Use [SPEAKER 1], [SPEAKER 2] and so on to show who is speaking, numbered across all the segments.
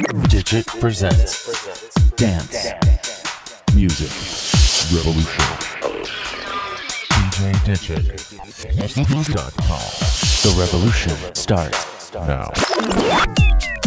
[SPEAKER 1] Digit presents Dance Music Revolution. DJ DJDigit.com. The revolution starts now.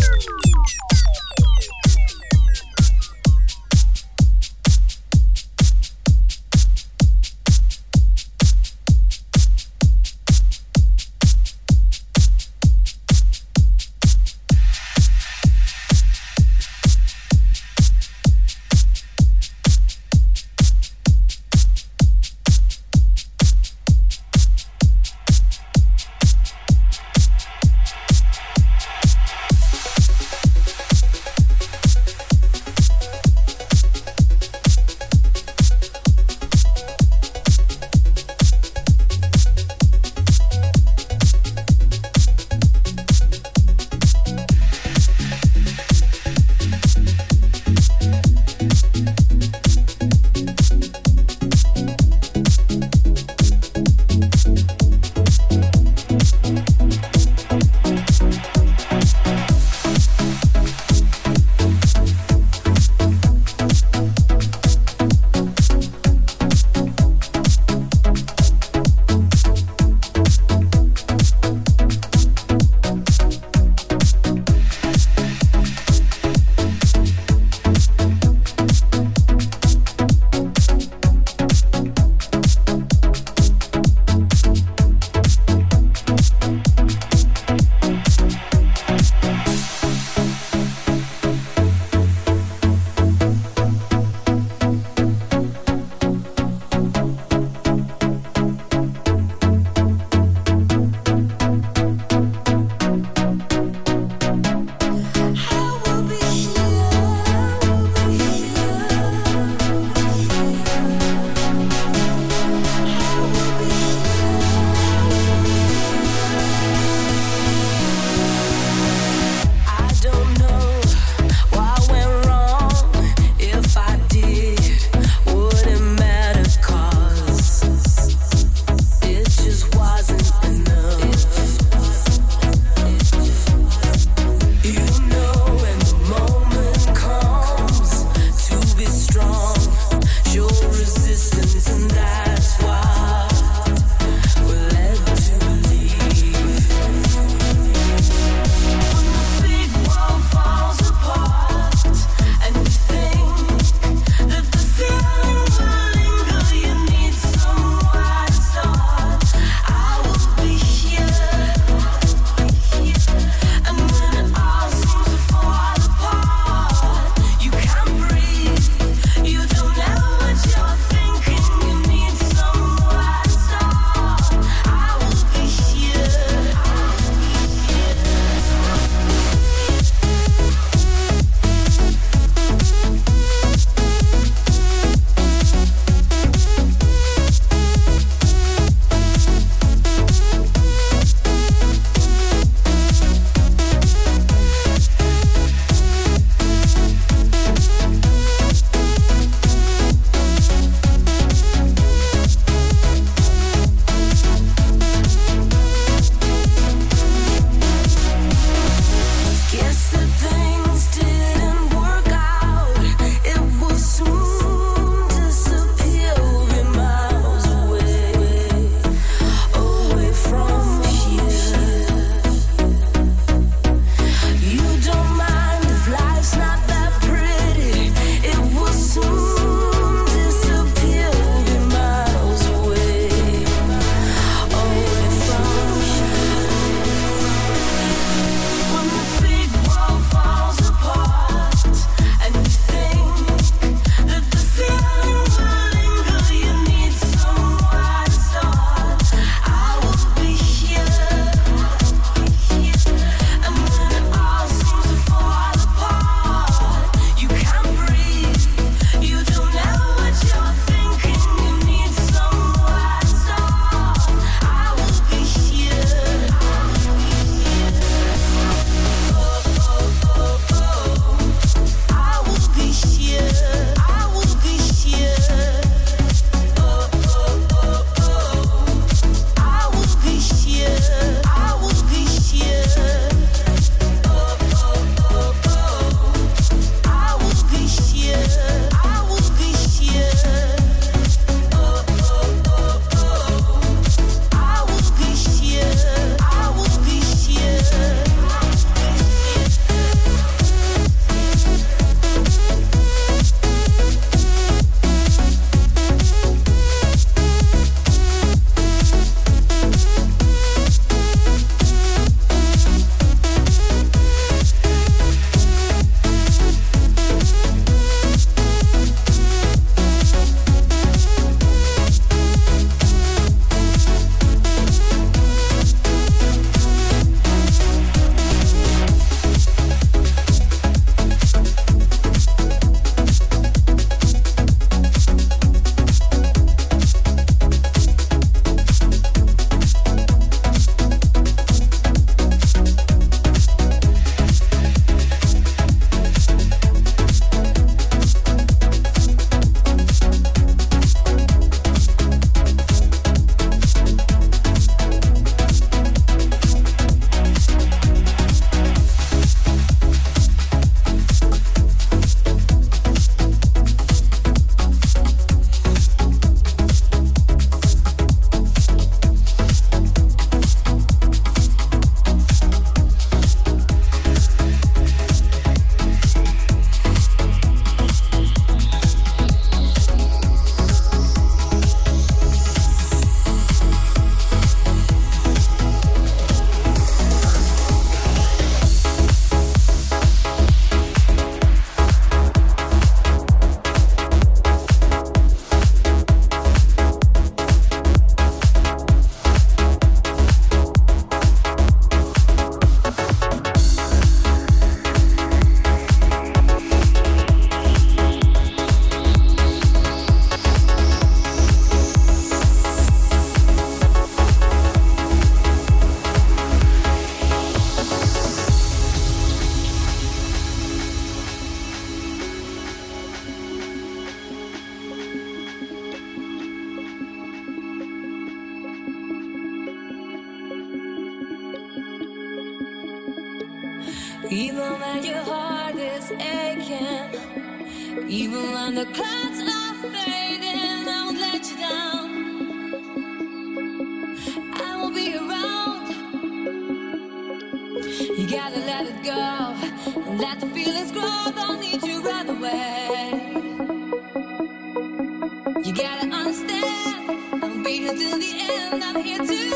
[SPEAKER 2] I'll be here till the end. I'm here to stay.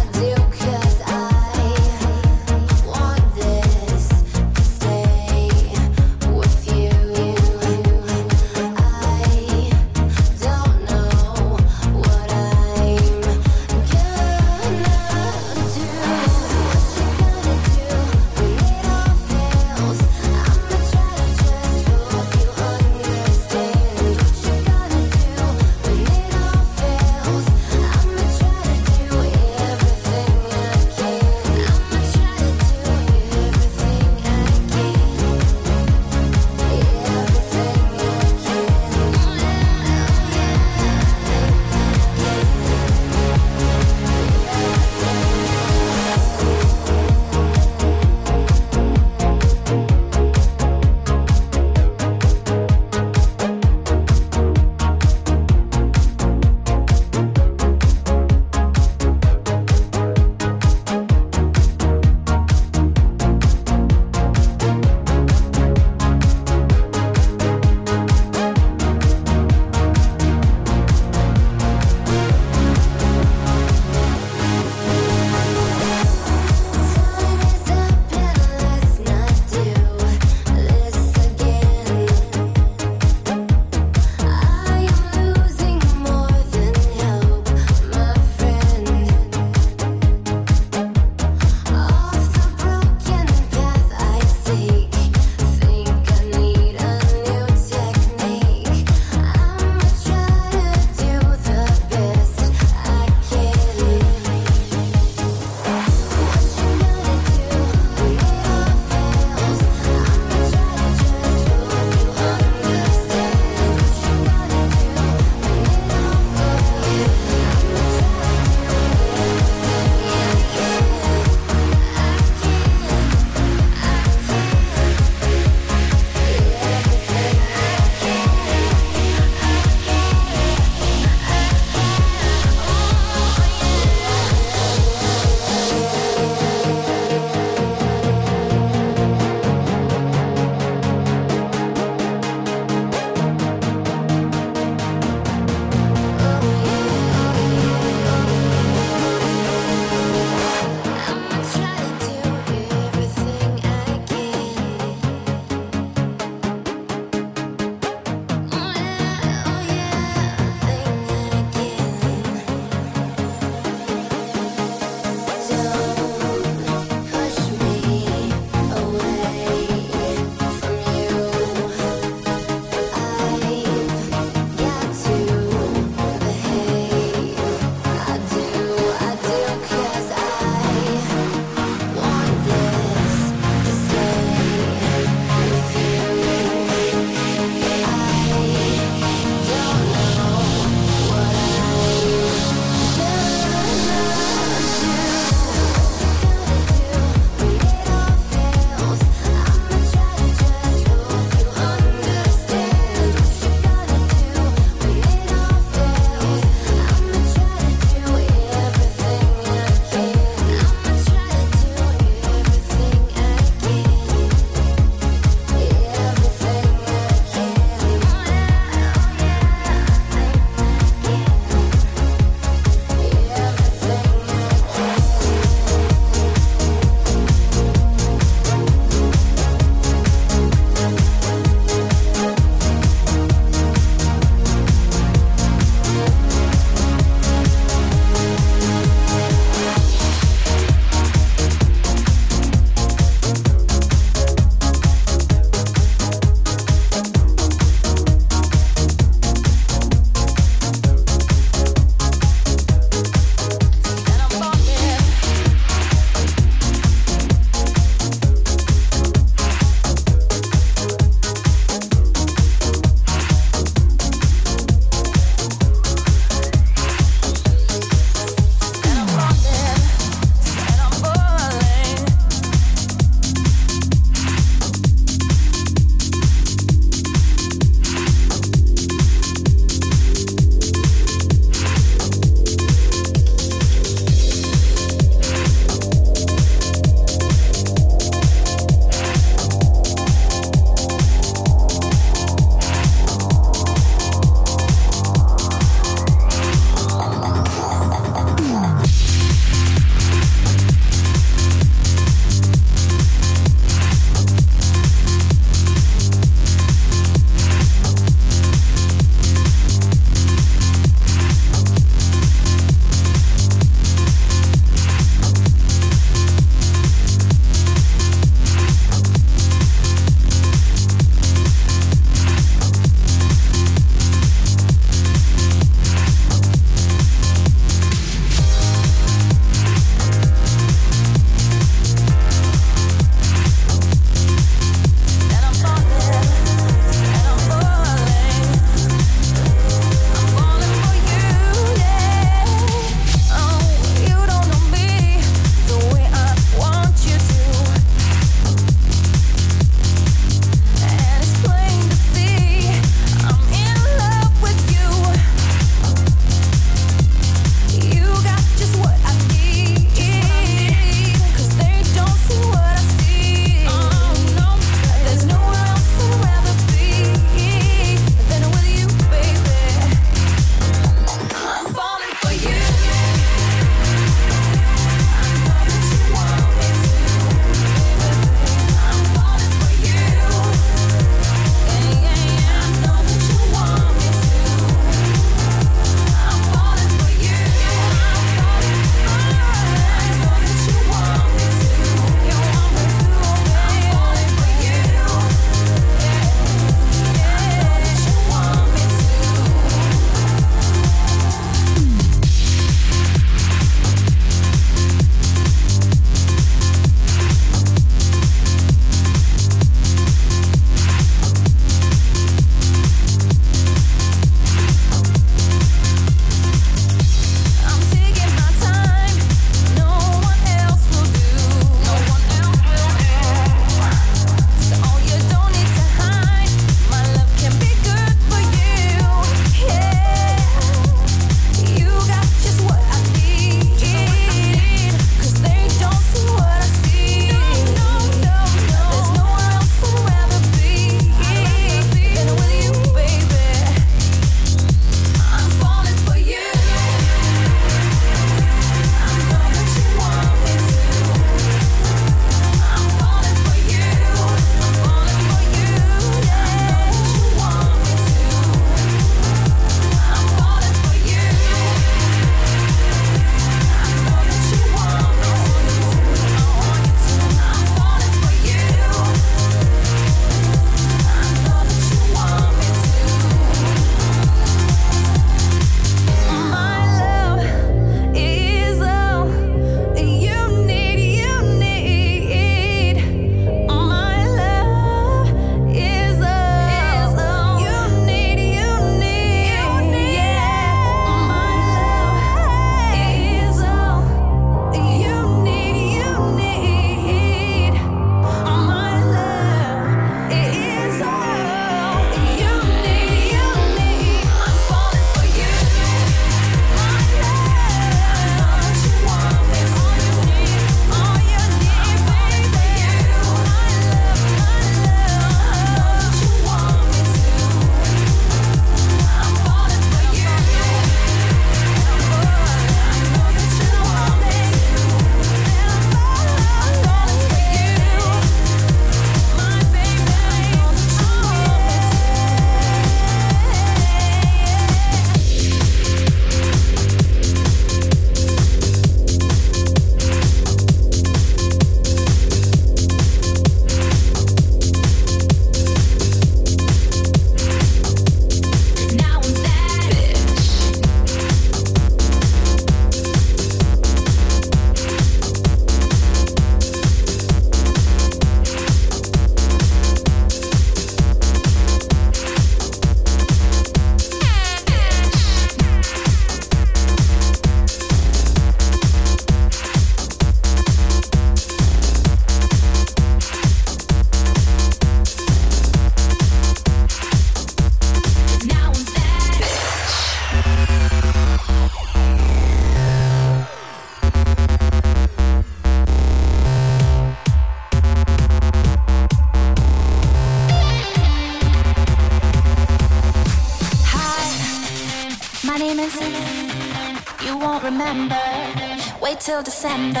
[SPEAKER 2] till December.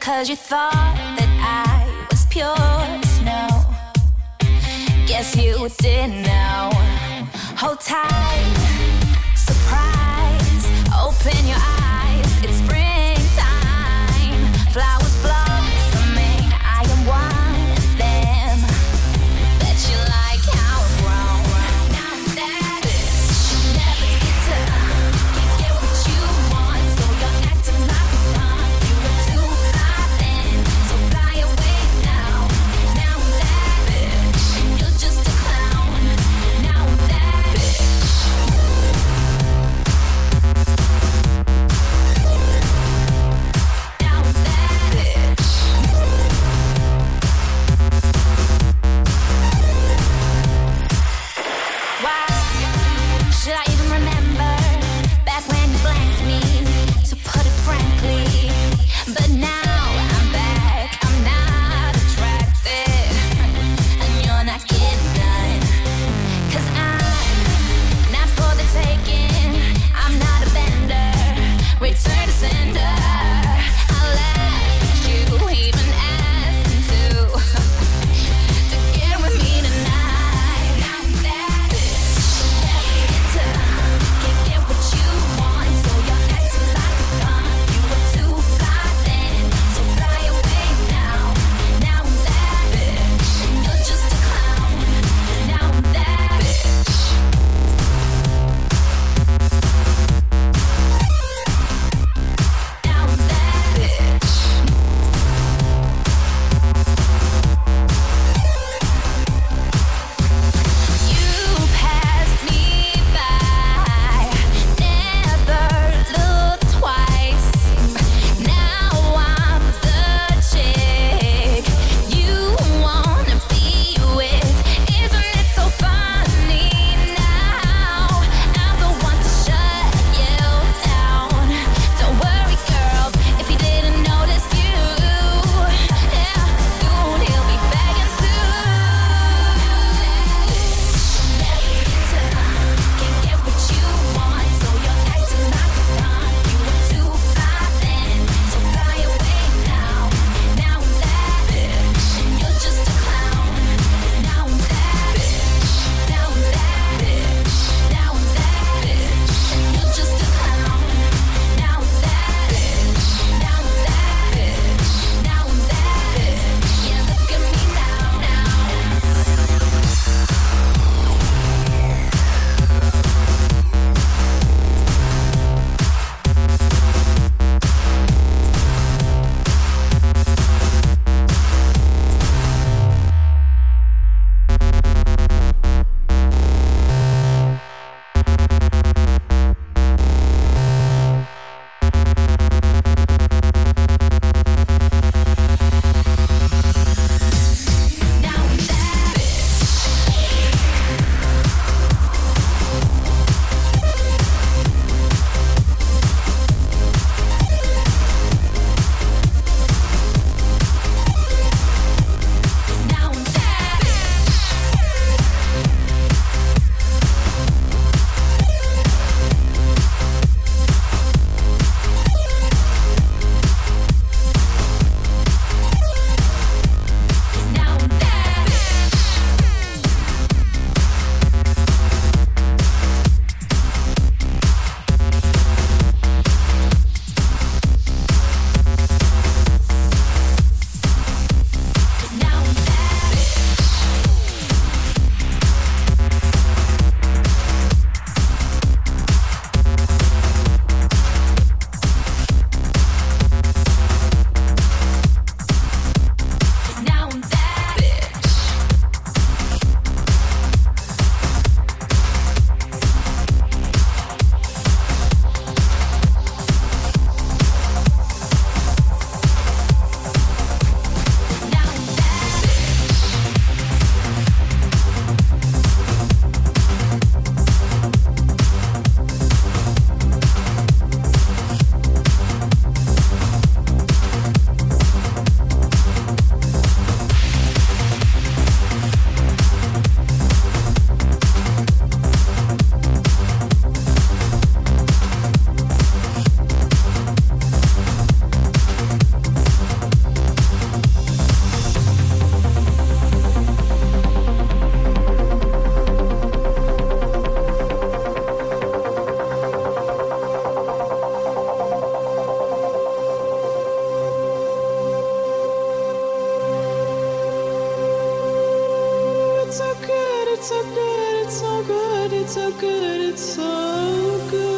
[SPEAKER 2] Cause you thought that I was pure snow. Guess you didn't know. Hold tight. it's so good, it's so
[SPEAKER 3] good, it's so good, it's so good.